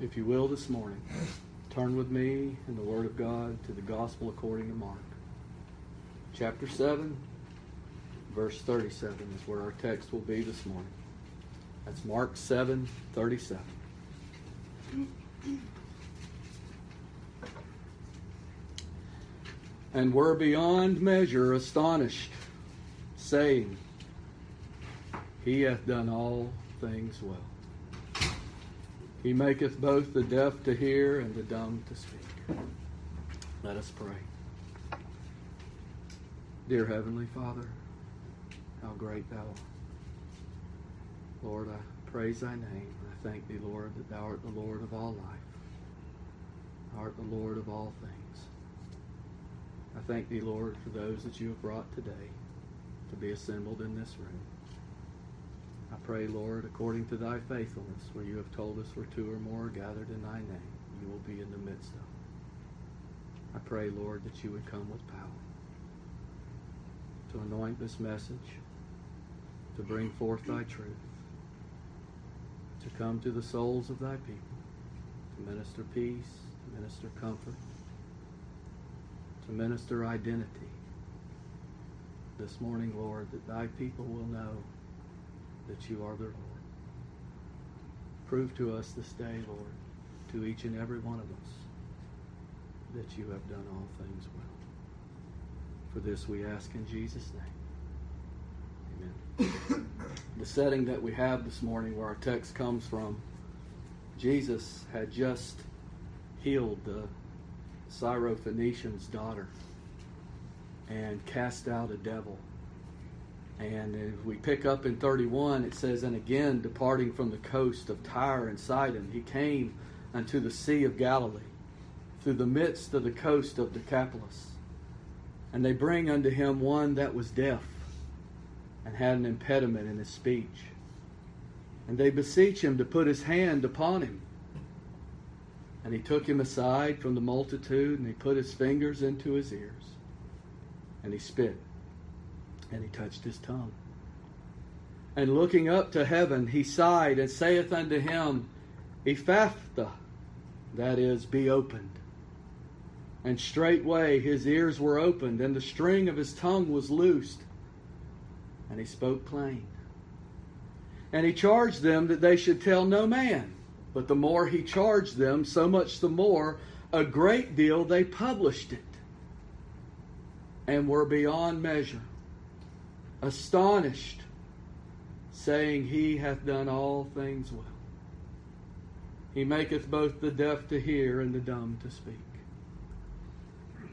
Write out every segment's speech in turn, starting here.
if you will, this morning, turn with me in the Word of God to the Gospel according to Mark. Chapter 7, verse 37 is where our text will be this morning. That's Mark 7, 37. And were beyond measure astonished, saying, He hath done all things well. He maketh both the deaf to hear and the dumb to speak. Let us pray. Dear Heavenly Father, how great thou art. Lord, I praise thy name. And I thank thee, Lord, that thou art the Lord of all life. Thou art the Lord of all things. I thank thee, Lord, for those that you have brought today to be assembled in this room. I pray, Lord, according to thy faithfulness, where you have told us where two or more are gathered in thy name, you will be in the midst of them. I pray, Lord, that you would come with power to anoint this message, to bring forth thy truth, to come to the souls of thy people, to minister peace, to minister comfort, to minister identity. This morning, Lord, that thy people will know that you are their Lord. Prove to us this day, Lord, to each and every one of us, that you have done all things well. For this we ask in Jesus' name. Amen. the setting that we have this morning, where our text comes from, Jesus had just healed the Syrophoenician's daughter and cast out a devil. And if we pick up in 31, it says, And again, departing from the coast of Tyre and Sidon, he came unto the Sea of Galilee, through the midst of the coast of Decapolis. And they bring unto him one that was deaf, and had an impediment in his speech. And they beseech him to put his hand upon him. And he took him aside from the multitude, and he put his fingers into his ears, and he spit and he touched his tongue. And looking up to heaven, he sighed and saith unto him, Ephphatha, that is, be opened. And straightway his ears were opened, and the string of his tongue was loosed, and he spoke plain. And he charged them that they should tell no man. But the more he charged them, so much the more a great deal they published it, and were beyond measure astonished, saying, He hath done all things well. He maketh both the deaf to hear and the dumb to speak.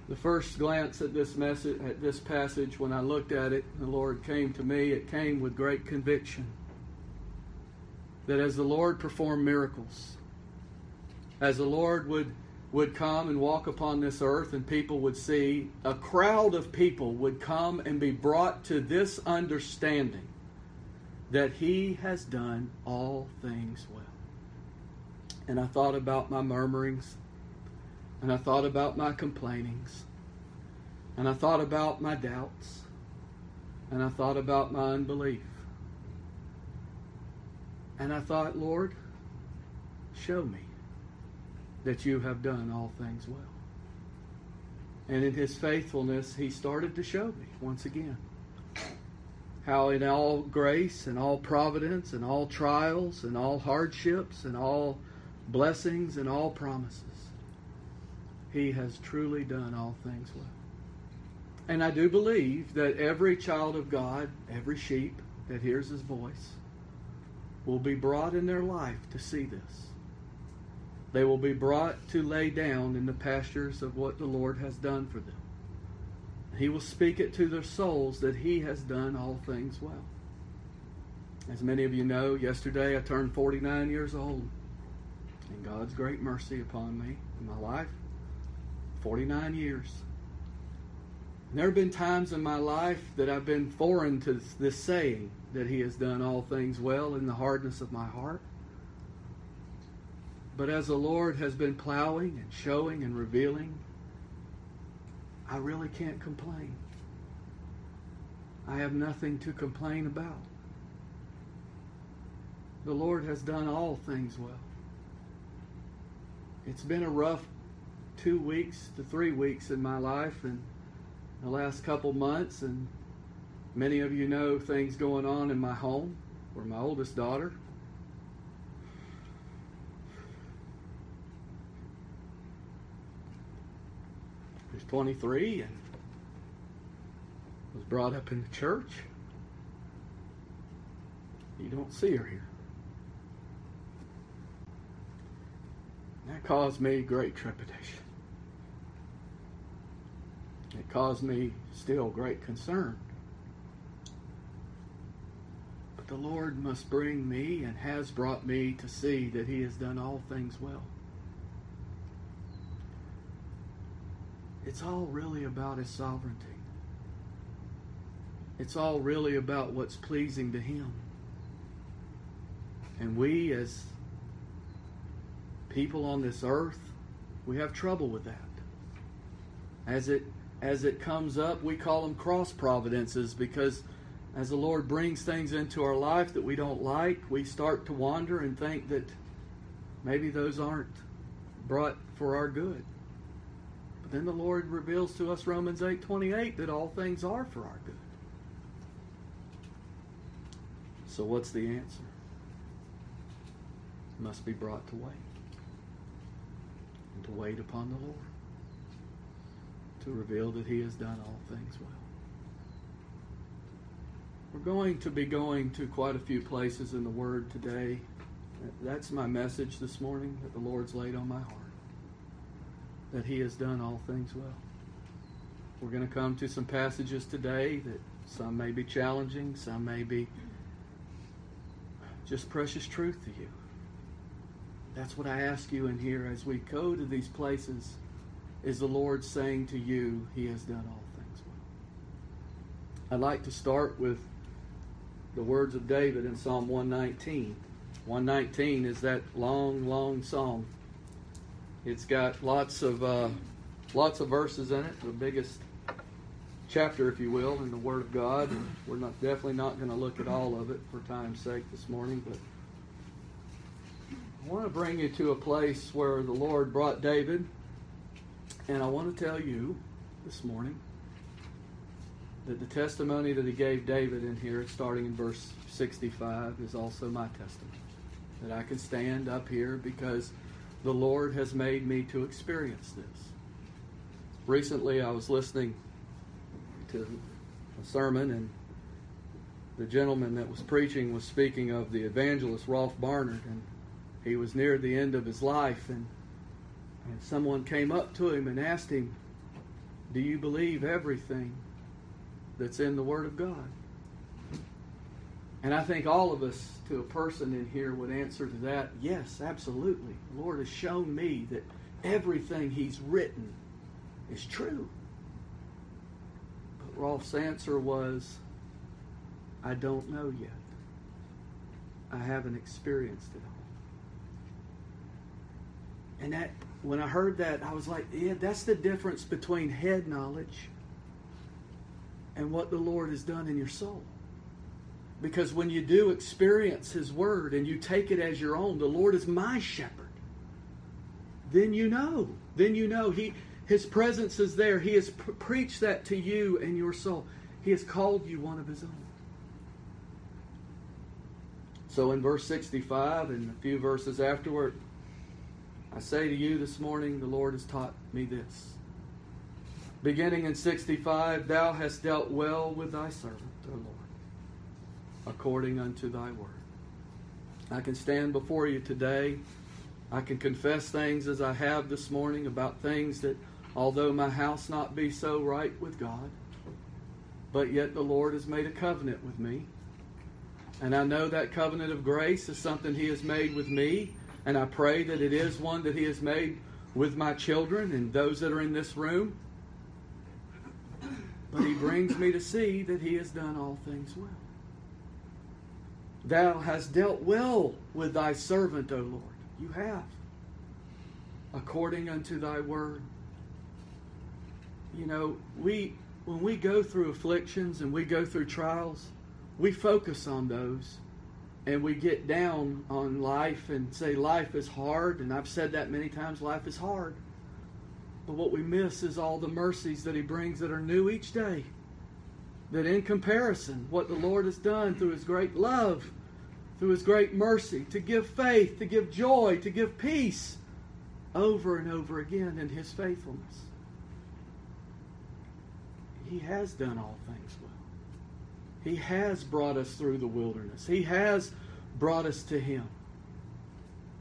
The first glance at this message at this passage, when I looked at it, the Lord came to me, it came with great conviction. That as the Lord performed miracles, as the Lord would would come and walk upon this earth and people would see, a crowd of people would come and be brought to this understanding that He has done all things well. And I thought about my murmurings, and I thought about my complainings, and I thought about my doubts, and I thought about my unbelief. And I thought, Lord, show me that you have done all things well. And in his faithfulness, he started to show me once again how, in all grace and all providence and all trials and all hardships and all blessings and all promises, he has truly done all things well. And I do believe that every child of God, every sheep that hears his voice, will be brought in their life to see this they will be brought to lay down in the pastures of what the Lord has done for them. He will speak it to their souls that He has done all things well. As many of you know, yesterday I turned 49 years old. And God's great mercy upon me in my life 49 years. There have been times in my life that I've been foreign to this saying that He has done all things well in the hardness of my heart. But as the Lord has been plowing and showing and revealing, I really can't complain. I have nothing to complain about. The Lord has done all things well. it's been a rough two weeks to three weeks in my life and the last couple months and many of you know things going on in my home where my oldest daughter 23 and was brought up in the church you don't see her here that caused me great trepidation it caused me still great concern. But the Lord must bring me and has brought me to see that He has done all things well. It's all really about His sovereignty. It's all really about what's pleasing to Him. And we, as people on this earth, we have trouble with that. As it as it comes up, we call them cross providences because as the Lord brings things into our life that we don't like, we start to wander and think that maybe those aren't brought for our good. Then the Lord reveals to us Romans 8:28 that all things are for our good. So what's the answer? It must be brought to wait. And to wait upon the Lord to reveal that He has done all things well. We're going to be going to quite a few places in the Word today. That's my message this morning that the Lord's laid on my heart. That He has done all things well. We're going to come to some passages today that some may be challenging, some may be just precious truth to you. That's what I ask you in here as we go to these places is the Lord saying to you, He has done all things well. I'd like to start with the words of David in Psalm 119. 119 is that long, long song. It's got lots of uh, lots of verses in it. The biggest chapter, if you will, in the Word of God. And we're not definitely not going to look at all of it for time's sake this morning, but I want to bring you to a place where the Lord brought David and I want to tell you this morning that the testimony that he gave David in here, starting in verse 65, is also my testimony. That I can stand up here because the Lord has made me to experience this. Recently, I was listening to a sermon, and the gentleman that was preaching was speaking of the evangelist Rolfe Barnard, and he was near the end of his life, and and someone came up to him and asked him, Do you believe everything that's in the Word of God? And I think all of us, to a person in here, would answer to that yes, absolutely. The Lord has shown me that everything He's written is true. But Rolfe's answer was, I don't know yet. I haven't experienced it all. And that when I heard that, I was like, yeah, that's the difference between head knowledge and what the Lord has done in your soul. Because when you do experience His Word and you take it as your own, the Lord is my shepherd. Then you know. Then you know He His presence is there. He has pre- preached that to you and your soul. He has called you one of His own. So in verse 65 and a few verses afterward, I say to you this morning, the Lord has taught me this. Beginning in 65, Thou hast dealt well with thy servant, O Lord, according unto thy word. I can stand before you today. I can confess things as I have this morning about things that, although my house not be so right with God, but yet the Lord has made a covenant with me. And I know that covenant of grace is something He has made with me and I pray that it is one that He has made with my children and those that are in this room. But He brings me to see that He has done all things well. Thou hast dealt well with thy servant, O Lord. You have. According unto thy word. You know, we when we go through afflictions and we go through trials, we focus on those and we get down on life and say life is hard, and I've said that many times life is hard. But what we miss is all the mercies that He brings that are new each day. That in comparison, what the Lord has done through His great love, through His great mercy, to give faith, to give joy, to give peace over and over again in His faithfulness. He has done all things well. He has brought us through the wilderness. He has brought us to Him.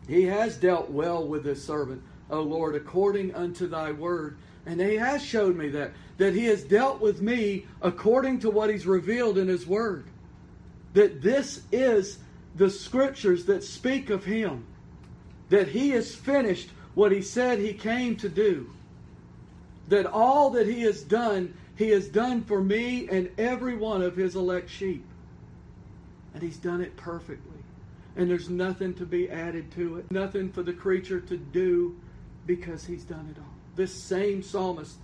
He has dealt well with His servant, O Lord, according unto Thy word. And He has showed me that, that He has dealt with me according to what He's revealed in His word. That this is the scriptures that speak of Him. That He has finished what He said He came to do. That all that He has done he has done for me and every one of his elect sheep. And he's done it perfectly. And there's nothing to be added to it, nothing for the creature to do because he's done it all. This same psalmist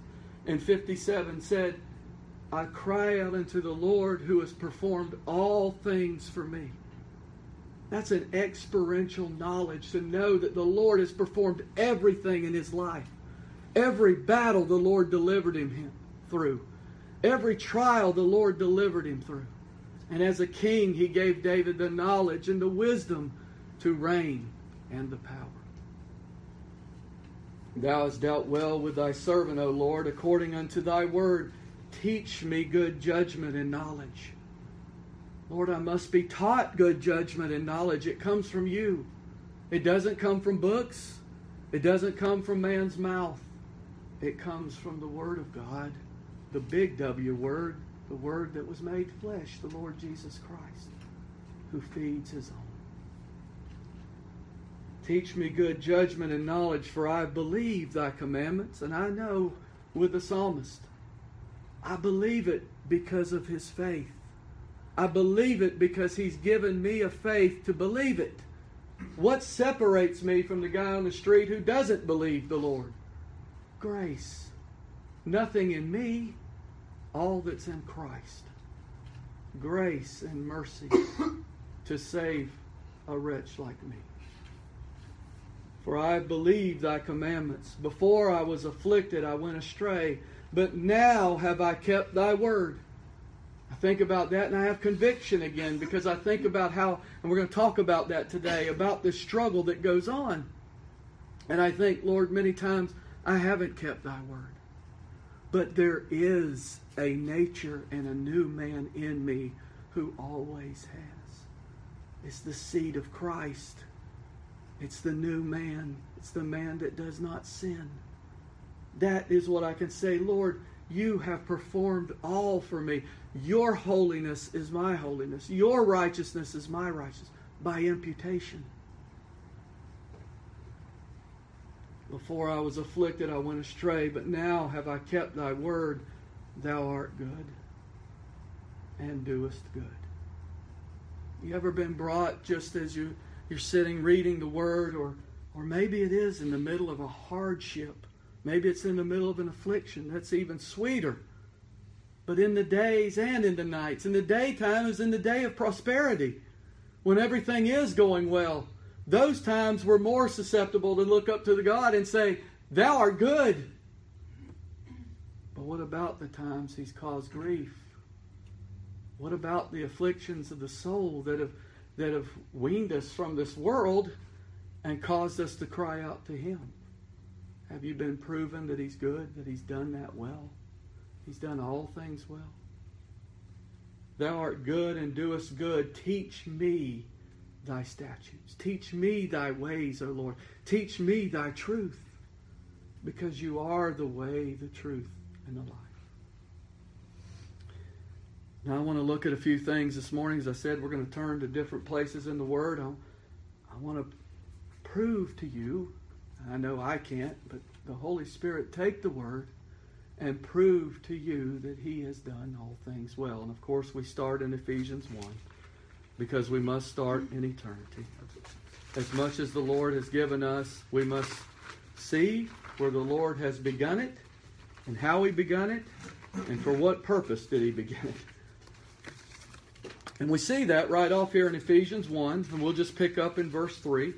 in 57 said, I cry out unto the Lord who has performed all things for me. That's an experiential knowledge to know that the Lord has performed everything in his life. Every battle the Lord delivered him through. Every trial the Lord delivered him through. And as a king, he gave David the knowledge and the wisdom to reign and the power. Thou hast dealt well with thy servant, O Lord, according unto thy word. Teach me good judgment and knowledge. Lord, I must be taught good judgment and knowledge. It comes from you. It doesn't come from books. It doesn't come from man's mouth. It comes from the Word of God the big W word, the word that was made flesh, the Lord Jesus Christ, who feeds his own. Teach me good judgment and knowledge, for I believe thy commandments, and I know with the psalmist, I believe it because of his faith. I believe it because he's given me a faith to believe it. What separates me from the guy on the street who doesn't believe the Lord? Grace. Nothing in me, all that's in Christ. Grace and mercy to save a wretch like me. For I believed thy commandments. Before I was afflicted, I went astray, but now have I kept thy word. I think about that and I have conviction again because I think about how, and we're going to talk about that today, about the struggle that goes on. And I think, Lord, many times I haven't kept thy word. But there is a nature and a new man in me who always has. It's the seed of Christ. It's the new man. It's the man that does not sin. That is what I can say. Lord, you have performed all for me. Your holiness is my holiness. Your righteousness is my righteousness by imputation. Before I was afflicted, I went astray, but now have I kept thy word. Thou art good and doest good. You ever been brought just as you, you're sitting reading the word, or, or maybe it is in the middle of a hardship. Maybe it's in the middle of an affliction. That's even sweeter. But in the days and in the nights, in the daytime is in the day of prosperity, when everything is going well those times we're more susceptible to look up to the God and say, Thou art good. But what about the times He's caused grief? What about the afflictions of the soul that have, that have weaned us from this world and caused us to cry out to Him? Have you been proven that He's good, that He's done that well? He's done all things well. Thou art good and doest good. Teach me thy statutes. Teach me thy ways, O Lord. Teach me thy truth, because you are the way, the truth, and the life. Now, I want to look at a few things this morning. As I said, we're going to turn to different places in the Word. I, I want to prove to you, I know I can't, but the Holy Spirit take the Word and prove to you that He has done all things well. And of course, we start in Ephesians 1 because we must start in eternity. As much as the Lord has given us, we must see where the Lord has begun it and how He begun it and for what purpose did He begin it. And we see that right off here in Ephesians 1, and we'll just pick up in verse 3.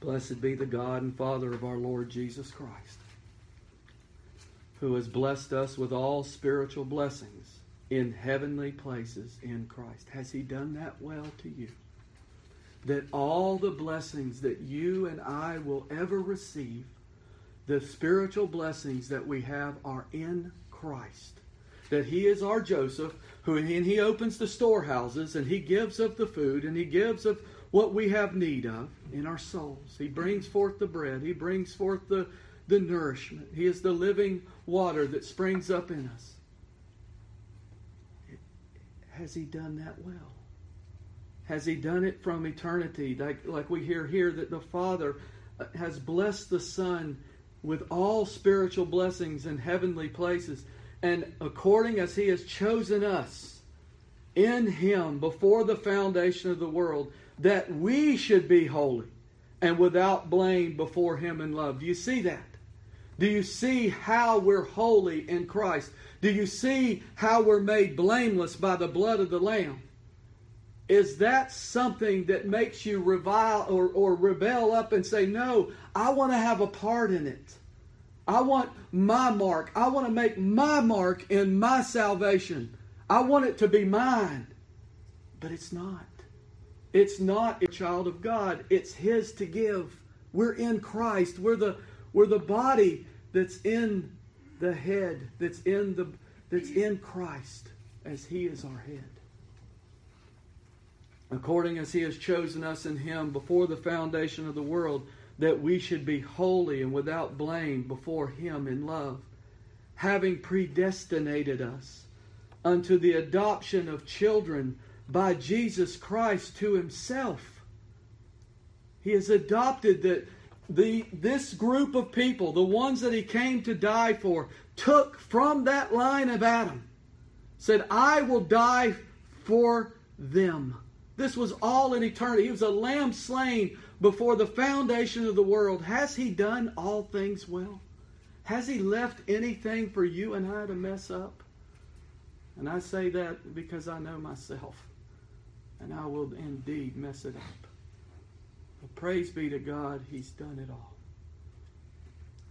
Blessed be the God and Father of our Lord Jesus Christ, who has blessed us with all spiritual blessings in heavenly places in Christ. Has He done that well to you? That all the blessings that you and I will ever receive, the spiritual blessings that we have, are in Christ. That He is our Joseph, who and He opens the storehouses and He gives of the food and He gives of what we have need of in our souls. He brings forth the bread, He brings forth the, the nourishment. He is the living water that springs up in us. Has He done that well? Has He done it from eternity? Like, like we hear here that the Father uh, has blessed the Son with all spiritual blessings in heavenly places. And according as He has chosen us in Him before the foundation of the world, that we should be holy and without blame before Him in love. Do you see that? Do you see how we're holy in Christ? Do you see how we're made blameless by the blood of the Lamb? Is that something that makes you revile or, or rebel up and say, No, I want to have a part in it? I want my mark. I want to make my mark in my salvation. I want it to be mine. But it's not. It's not a child of God. It's His to give. We're in Christ. We're the we're the body that's in the head, that's in the that's in Christ, as He is our head. According as He has chosen us in Him before the foundation of the world, that we should be holy and without blame before Him in love, having predestinated us unto the adoption of children by Jesus Christ to himself. He has adopted that the this group of people, the ones that he came to die for, took from that line of Adam, said, I will die for them. This was all in eternity. He was a lamb slain before the foundation of the world. Has he done all things well? Has he left anything for you and I to mess up? And I say that because I know myself and I will indeed mess it up. But praise be to God, He's done it all.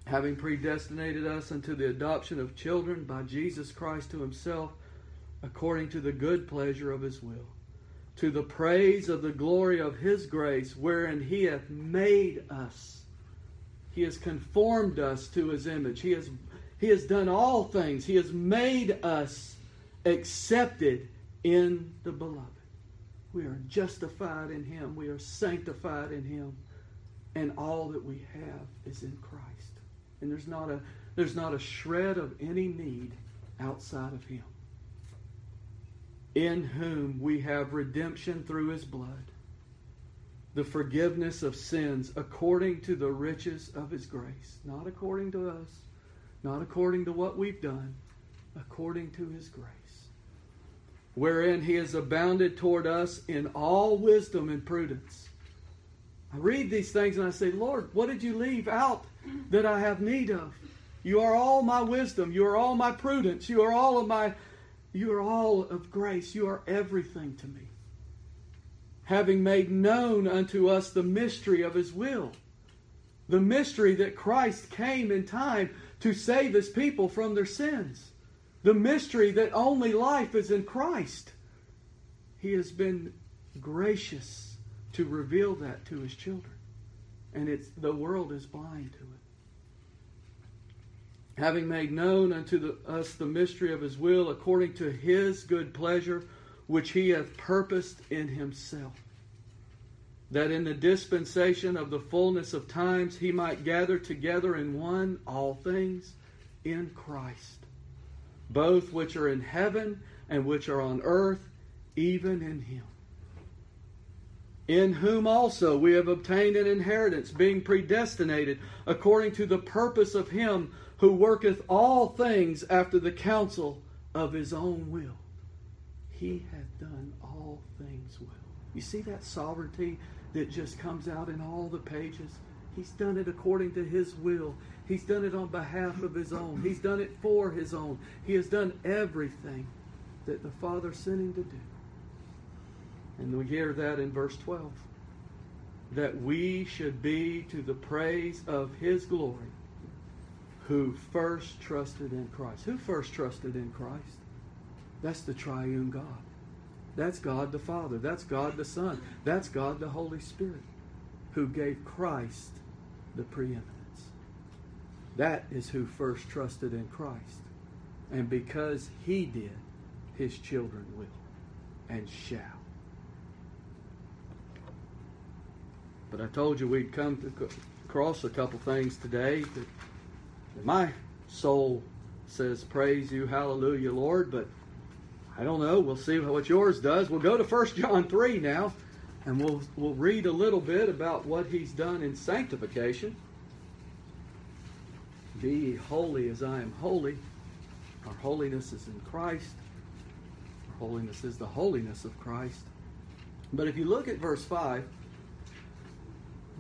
Having predestinated us unto the adoption of children by Jesus Christ to Himself, according to the good pleasure of His will, to the praise of the glory of His grace, wherein He hath made us. He has conformed us to His image. He has, he has done all things. He has made us accepted in the beloved. We are justified in Him. We are sanctified in Him. And all that we have is in Christ. And there's not a, there's not a shred of any need outside of Him. In whom we have redemption through His blood, the forgiveness of sins according to the riches of His grace. Not according to us, not according to what we've done, according to His grace wherein he has abounded toward us in all wisdom and prudence. I read these things and I say, Lord, what did you leave out that I have need of? You are all my wisdom. You are all my prudence. You are all of my, you are all of grace. You are everything to me. Having made known unto us the mystery of his will, the mystery that Christ came in time to save his people from their sins the mystery that only life is in Christ. He has been gracious to reveal that to his children. And it's the world is blind to it. Having made known unto the, us the mystery of his will according to his good pleasure, which he hath purposed in himself, that in the dispensation of the fullness of times he might gather together in one all things in Christ both which are in heaven and which are on earth, even in him. In whom also we have obtained an inheritance, being predestinated according to the purpose of him who worketh all things after the counsel of his own will. He hath done all things well. You see that sovereignty that just comes out in all the pages? He's done it according to his will. He's done it on behalf of his own. He's done it for his own. He has done everything that the Father sent him to do. And we hear that in verse 12 that we should be to the praise of his glory who first trusted in Christ. Who first trusted in Christ? That's the triune God. That's God the Father. That's God the Son. That's God the Holy Spirit who gave Christ the preeminence. That is who first trusted in Christ. And because he did, his children will and shall. But I told you we'd come across a couple things today that my soul says, Praise you, hallelujah, Lord, but I don't know. We'll see what yours does. We'll go to 1 John 3 now, and we'll, we'll read a little bit about what he's done in sanctification. Be holy as I am holy. Our holiness is in Christ. Our holiness is the holiness of Christ. But if you look at verse 5,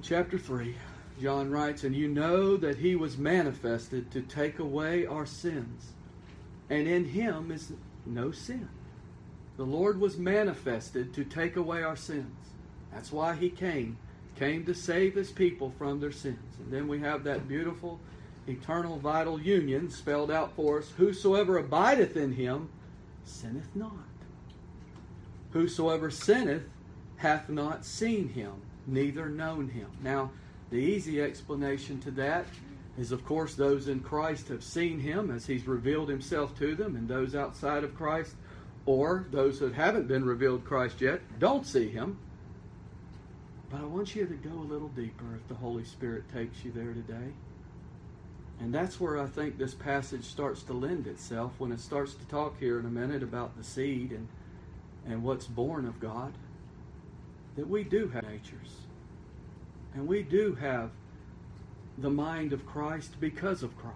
chapter 3, John writes, And you know that he was manifested to take away our sins, and in him is no sin. The Lord was manifested to take away our sins. That's why he came, came to save his people from their sins. And then we have that beautiful eternal vital union spelled out for us whosoever abideth in him sinneth not. Whosoever sinneth hath not seen him, neither known him. Now, the easy explanation to that is, of course, those in Christ have seen him as he's revealed himself to them, and those outside of Christ, or those that haven't been revealed Christ yet, don't see him. But I want you to go a little deeper if the Holy Spirit takes you there today. And that's where I think this passage starts to lend itself when it starts to talk here in a minute about the seed and, and what's born of God. That we do have natures. And we do have the mind of Christ because of Christ.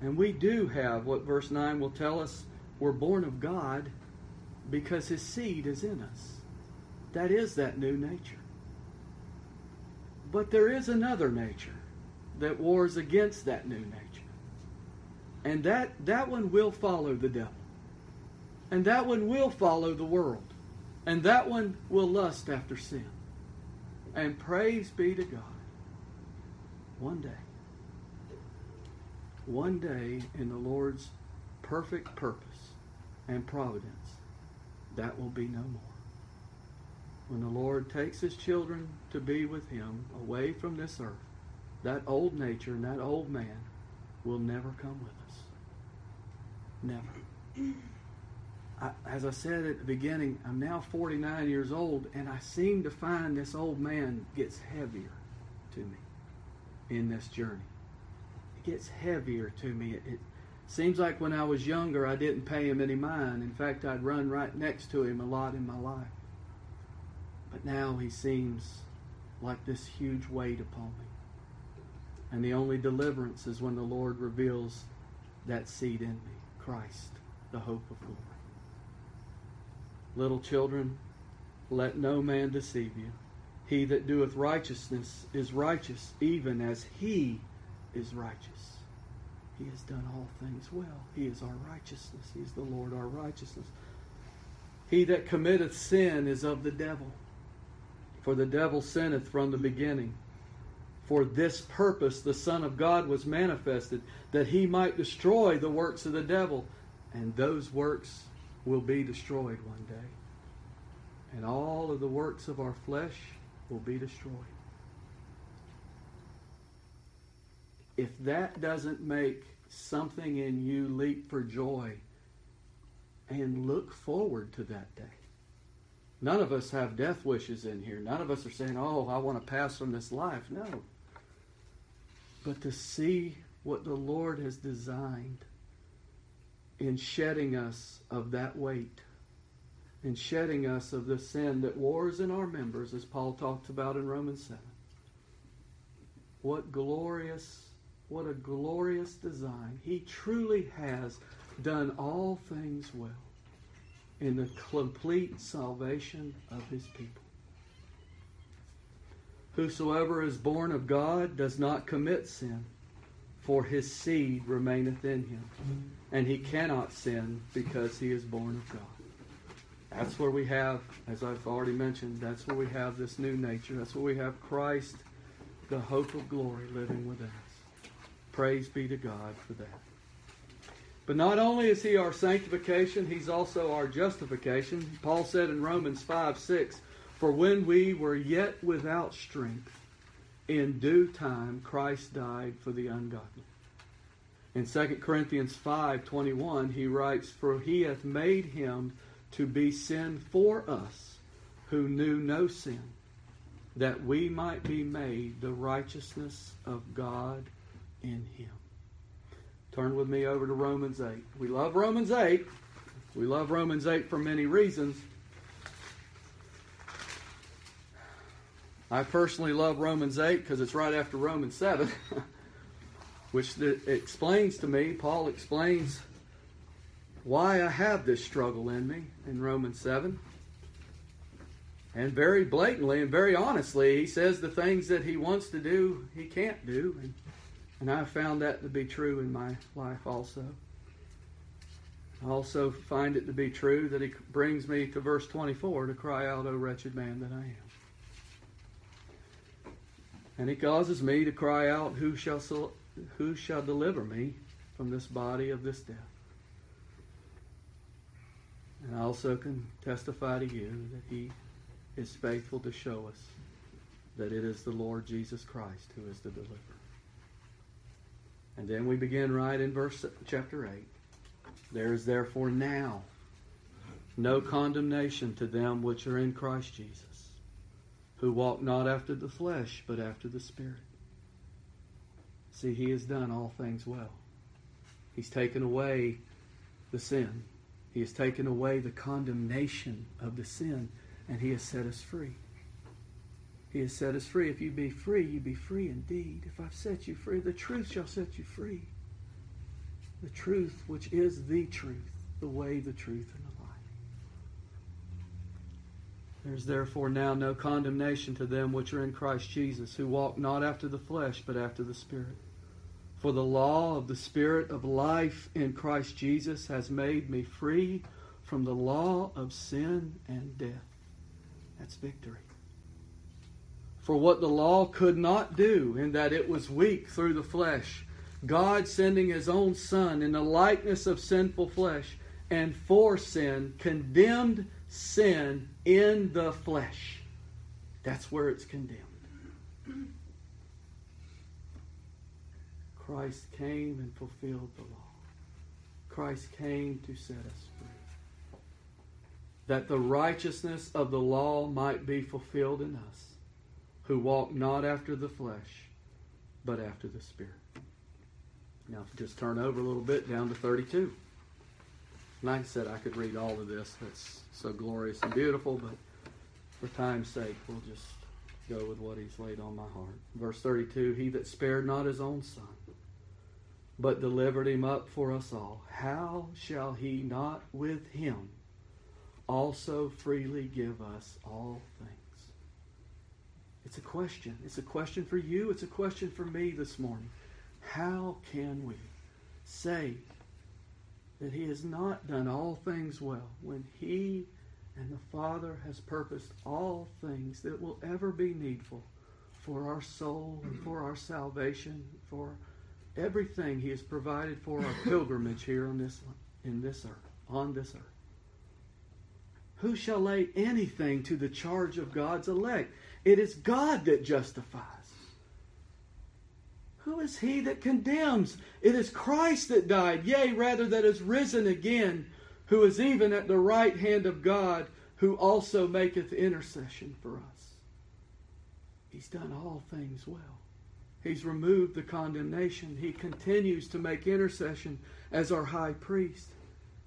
And we do have what verse 9 will tell us we're born of God because his seed is in us. That is that new nature. But there is another nature that wars against that new nature. And that, that one will follow the devil. And that one will follow the world. And that one will lust after sin. And praise be to God. One day, one day in the Lord's perfect purpose and providence, that will be no more. When the Lord takes his children to be with him away from this earth, that old nature and that old man will never come with us. Never. As I said at the beginning, I'm now 49 years old, and I seem to find this old man gets heavier to me in this journey. It gets heavier to me. It, it seems like when I was younger, I didn't pay him any mind. In fact, I'd run right next to him a lot in my life. But now he seems like this huge weight upon me. And the only deliverance is when the Lord reveals that seed in me Christ, the hope of glory. Little children, let no man deceive you. He that doeth righteousness is righteous, even as he is righteous. He has done all things well. He is our righteousness. He is the Lord our righteousness. He that committeth sin is of the devil. For the devil sinneth from the beginning. For this purpose the Son of God was manifested, that he might destroy the works of the devil. And those works will be destroyed one day. And all of the works of our flesh will be destroyed. If that doesn't make something in you leap for joy and look forward to that day. None of us have death wishes in here. None of us are saying, oh, I want to pass from this life. No but to see what the Lord has designed in shedding us of that weight, in shedding us of the sin that wars in our members, as Paul talks about in Romans 7. What glorious, what a glorious design. He truly has done all things well in the complete salvation of his people. Whosoever is born of God does not commit sin, for his seed remaineth in him, and he cannot sin because he is born of God. That's where we have, as I've already mentioned, that's where we have this new nature. That's where we have Christ, the hope of glory, living within us. Praise be to God for that. But not only is he our sanctification, he's also our justification. Paul said in Romans 5 6, For when we were yet without strength, in due time Christ died for the ungodly. In 2 Corinthians 5:21 he writes for he hath made him to be sin for us who knew no sin that we might be made the righteousness of God in him. Turn with me over to Romans 8. We love Romans 8. We love Romans 8 for many reasons. I personally love Romans 8 because it's right after Romans 7, which explains to me, Paul explains why I have this struggle in me in Romans 7. And very blatantly and very honestly, he says the things that he wants to do, he can't do. And, and I found that to be true in my life also. I also find it to be true that he brings me to verse 24 to cry out, O wretched man that I am. And he causes me to cry out, Who shall, who shall deliver me from this body of this death? And I also can testify to you that he is faithful to show us that it is the Lord Jesus Christ who is the deliverer. And then we begin right in verse chapter 8. There is therefore now no condemnation to them which are in Christ Jesus who walk not after the flesh, but after the Spirit. See, He has done all things well. He's taken away the sin, He has taken away the condemnation of the sin, and He has set us free. He has set us free. If you be free, you be free indeed. If I've set you free, the truth shall set you free. The truth, which is the truth, the way, the truth, and there's therefore now no condemnation to them which are in Christ Jesus, who walk not after the flesh, but after the Spirit. For the law of the Spirit of life in Christ Jesus has made me free from the law of sin and death. That's victory. For what the law could not do, in that it was weak through the flesh, God sending his own Son in the likeness of sinful flesh, and for sin, condemned sin in the flesh. That's where it's condemned. Christ came and fulfilled the law. Christ came to set us free. That the righteousness of the law might be fulfilled in us, who walk not after the flesh, but after the Spirit. Now, just turn over a little bit down to 32. Like I said, I could read all of this. That's so glorious and beautiful, but for time's sake, we'll just go with what he's laid on my heart. Verse 32 He that spared not his own son, but delivered him up for us all, how shall he not with him also freely give us all things? It's a question. It's a question for you. It's a question for me this morning. How can we say that he has not done all things well when he and the Father has purposed all things that will ever be needful for our soul and for our salvation, for everything he has provided for our pilgrimage here on this in this earth, on this earth. Who shall lay anything to the charge of God's elect? It is God that justifies. Who is he that condemns? It is Christ that died, yea, rather that is risen again, who is even at the right hand of God, who also maketh intercession for us. He's done all things well. He's removed the condemnation. He continues to make intercession as our high priest.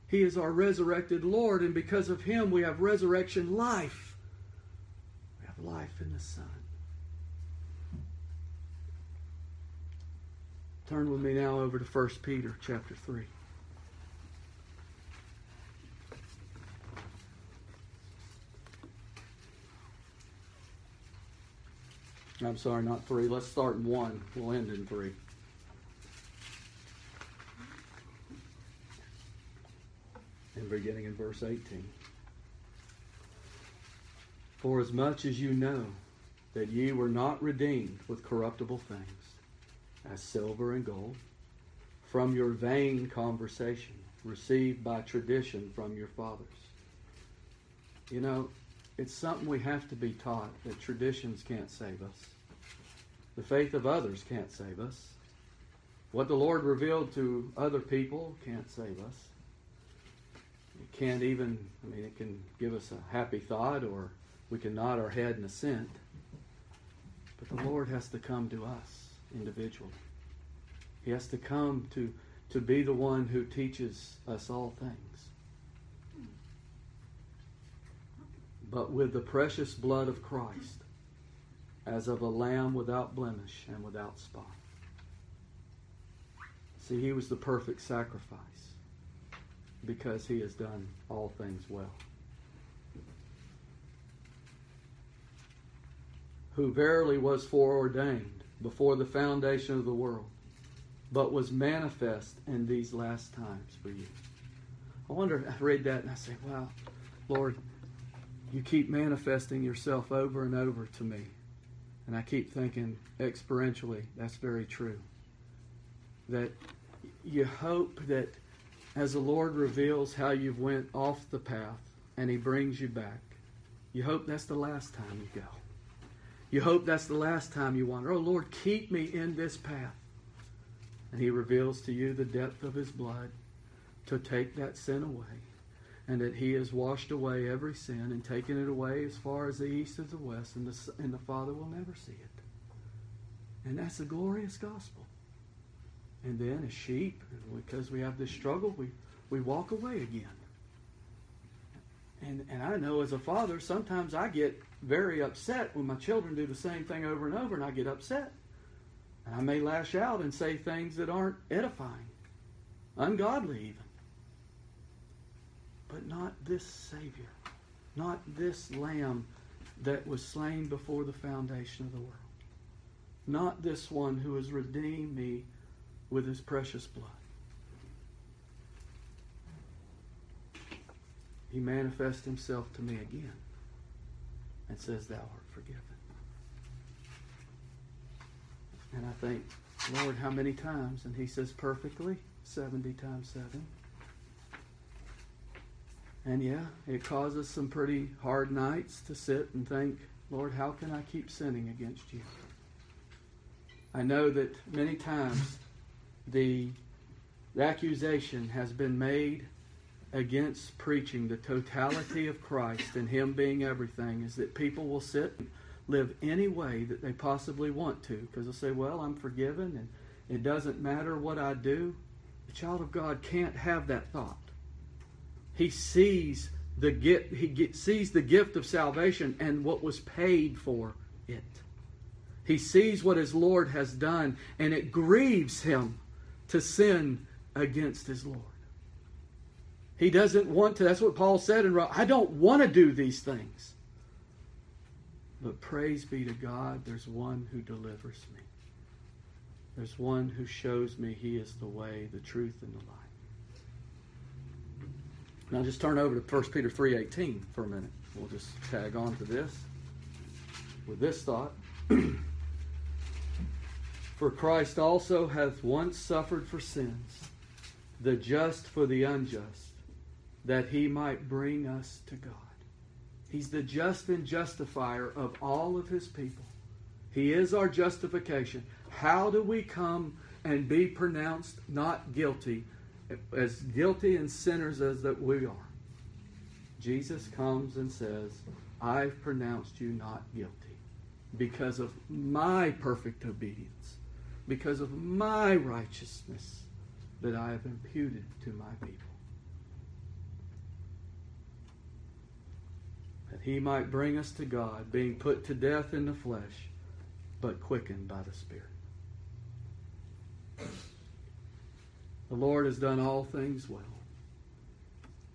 He is our resurrected Lord, and because of him, we have resurrection life. We have life in the Son. Turn with me now over to 1 Peter chapter 3. I'm sorry, not 3. Let's start in 1. We'll end in 3. And beginning in verse 18. For as much as you know that ye were not redeemed with corruptible things as silver and gold, from your vain conversation received by tradition from your fathers. You know, it's something we have to be taught that traditions can't save us. The faith of others can't save us. What the Lord revealed to other people can't save us. It can't even, I mean, it can give us a happy thought or we can nod our head in assent. But the Lord has to come to us individually. He has to come to, to be the one who teaches us all things. But with the precious blood of Christ, as of a lamb without blemish and without spot. See, he was the perfect sacrifice because he has done all things well. Who verily was foreordained before the foundation of the world, but was manifest in these last times for you. I wonder, I read that and I say, wow, Lord, you keep manifesting yourself over and over to me. And I keep thinking experientially, that's very true. That you hope that as the Lord reveals how you've went off the path and he brings you back, you hope that's the last time you go. You hope that's the last time you wander. Oh Lord, keep me in this path. And he reveals to you the depth of his blood to take that sin away. And that he has washed away every sin and taken it away as far as the east is the west, and the, and the Father will never see it. And that's a glorious gospel. And then as sheep, because we have this struggle, we, we walk away again. And, and I know as a father, sometimes I get very upset when my children do the same thing over and over, and I get upset. And I may lash out and say things that aren't edifying, ungodly even. But not this Savior, not this Lamb that was slain before the foundation of the world. Not this one who has redeemed me with his precious blood. He manifests himself to me again and says, Thou art forgiven. And I think, Lord, how many times? And he says perfectly, 70 times 7. And yeah, it causes some pretty hard nights to sit and think, Lord, how can I keep sinning against you? I know that many times the, the accusation has been made against preaching the totality of Christ and Him being everything is that people will sit and live any way that they possibly want to because they'll say, Well, I'm forgiven and it doesn't matter what I do. The child of God can't have that thought. He sees the gift, he get, sees the gift of salvation and what was paid for it. He sees what his Lord has done, and it grieves him to sin against his Lord. He doesn't want to. That's what Paul said in. I don't want to do these things. But praise be to God, there's one who delivers me. There's one who shows me he is the way, the truth, and the life. Now just turn over to 1 Peter 3.18 for a minute. We'll just tag on to this with this thought. For Christ also hath once suffered for sins, the just for the unjust, that he might bring us to God. He's the just and justifier of all of his people. He is our justification. How do we come and be pronounced not guilty, as guilty and sinners as that we are? Jesus comes and says, I've pronounced you not guilty because of my perfect obedience because of my righteousness that I have imputed to my people. That he might bring us to God, being put to death in the flesh, but quickened by the Spirit. The Lord has done all things well.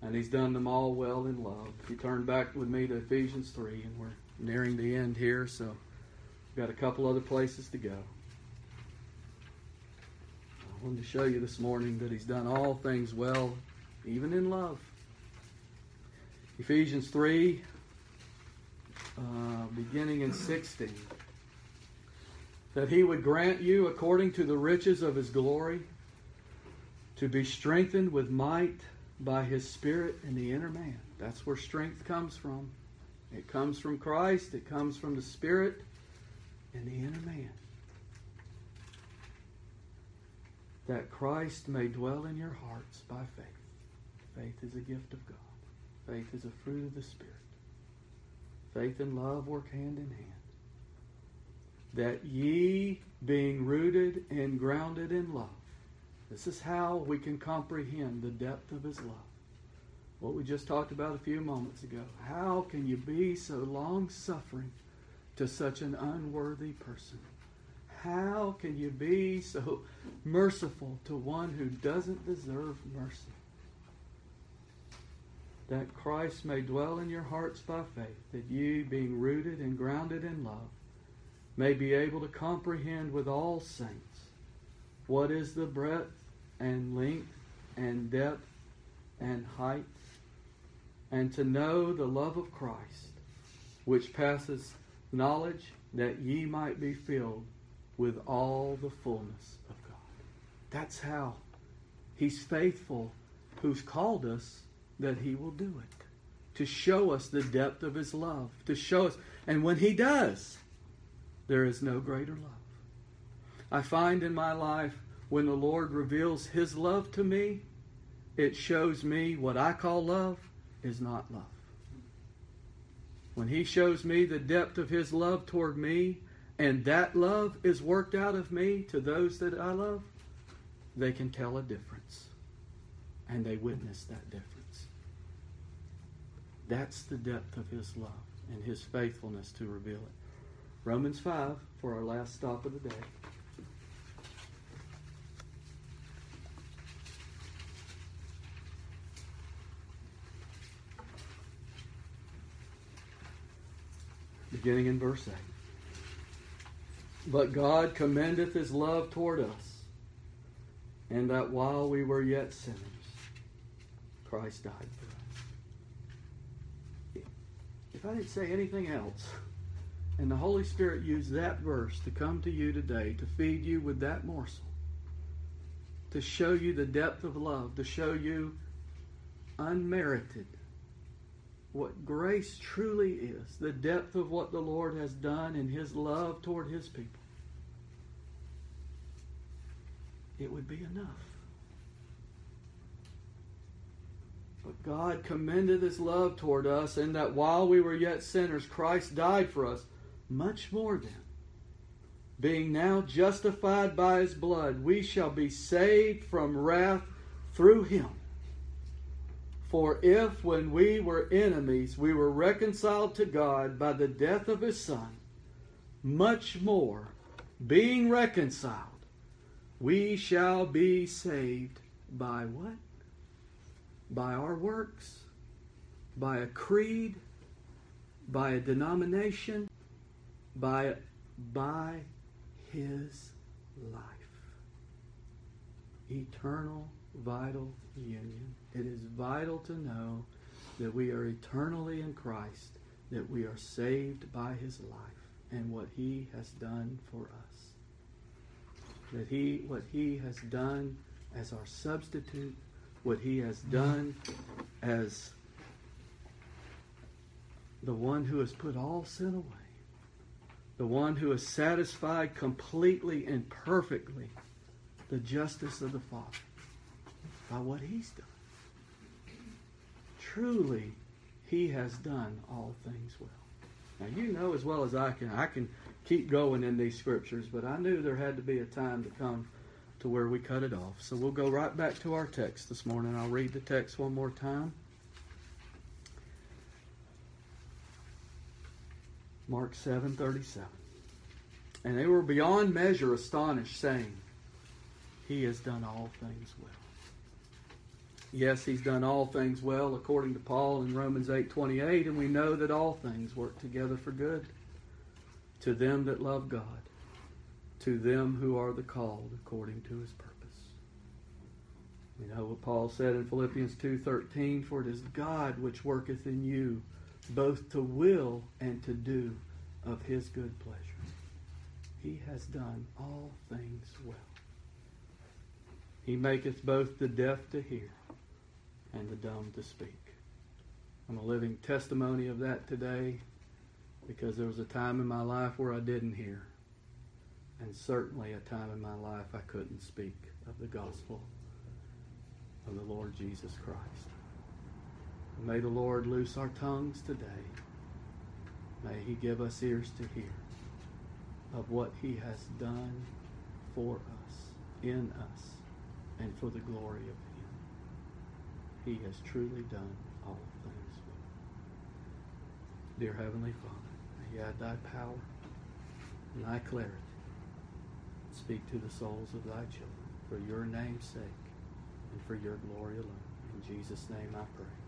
And he's done them all well in love. You turn back with me to Ephesians 3, and we're nearing the end here, so we've got a couple other places to go. I wanted to show you this morning that He's done all things well, even in love. Ephesians 3, uh, beginning in 16. That he would grant you, according to the riches of his glory, to be strengthened with might by his Spirit in the inner man. That's where strength comes from. It comes from Christ, it comes from the Spirit in the inner man. That Christ may dwell in your hearts by faith. Faith is a gift of God. Faith is a fruit of the Spirit. Faith and love work hand in hand. That ye, being rooted and grounded in love, this is how we can comprehend the depth of His love. What we just talked about a few moments ago. How can you be so long suffering to such an unworthy person? How can you be so merciful to one who doesn't deserve mercy? That Christ may dwell in your hearts by faith, that you, being rooted and grounded in love, may be able to comprehend with all saints what is the breadth and length and depth and height, and to know the love of Christ, which passes knowledge, that ye might be filled with all the fullness of God. That's how He's faithful who's called us that He will do it. To show us the depth of His love. To show us. And when He does, there is no greater love. I find in my life when the Lord reveals His love to me, it shows me what I call love is not love. When He shows me the depth of His love toward me, and that love is worked out of me to those that I love, they can tell a difference. And they witness that difference. That's the depth of his love and his faithfulness to reveal it. Romans 5 for our last stop of the day. Beginning in verse 8. But God commendeth his love toward us, and that while we were yet sinners, Christ died for us if I didn't say anything else, and the Holy Spirit used that verse to come to you today to feed you with that morsel, to show you the depth of love, to show you unmerited what grace truly is, the depth of what the Lord has done in His love toward His people, it would be enough. But God commended his love toward us in that while we were yet sinners, Christ died for us. Much more then, being now justified by his blood, we shall be saved from wrath through him. For if, when we were enemies, we were reconciled to God by the death of his Son, much more, being reconciled, we shall be saved by what? By our works, by a creed, by a denomination, by, by His life. Eternal, vital union. It is vital to know that we are eternally in Christ, that we are saved by His life and what He has done for us. That He, what He has done as our substitute what he has done as the one who has put all sin away, the one who has satisfied completely and perfectly the justice of the Father by what he's done. Truly, he has done all things well. Now, you know as well as I can, I can keep going in these scriptures, but I knew there had to be a time to come to where we cut it off. So we'll go right back to our text this morning. I'll read the text one more time. Mark 7:37. And they were beyond measure astonished, saying, He has done all things well. Yes, he's done all things well according to Paul in Romans 8:28, and we know that all things work together for good to them that love God to them who are the called according to his purpose. You know what Paul said in Philippians 2:13, for it is God which worketh in you both to will and to do of his good pleasure. He has done all things well. He maketh both the deaf to hear and the dumb to speak. I'm a living testimony of that today because there was a time in my life where I didn't hear, and certainly a time in my life I couldn't speak of the gospel of the Lord Jesus Christ. May the Lord loose our tongues today. May He give us ears to hear of what He has done for us, in us, and for the glory of Him. He has truly done all things. Dear Heavenly Father, you add thy power and thy clarity. Speak to the souls of thy children for your name's sake and for your glory alone. In Jesus' name I pray.